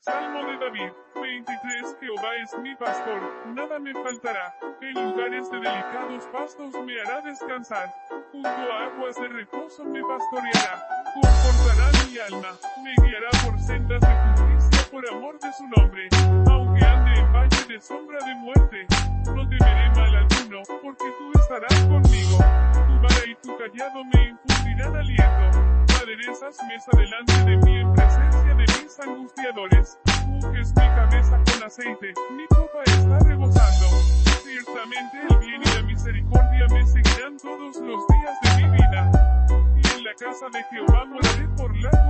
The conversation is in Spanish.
Salmo de David, 23 Jehová es mi pastor, nada me faltará, en lugares de delicados pastos me hará descansar, junto a aguas de reposo me pastoreará, confortará mi alma, me guiará por sendas de justicia por amor de su nombre, aunque ande en valle de sombra de muerte, no temeré mal alguno, porque tú estarás conmigo, tu vara y tu callado me infundirán aliento aderezas mesa delante de mí en presencia de mis angustiadores. Unges mi cabeza con aceite, mi copa está rebosando. Ciertamente el bien y la misericordia me seguirán todos los días de mi vida. Y en la casa de Jehová moraré por días.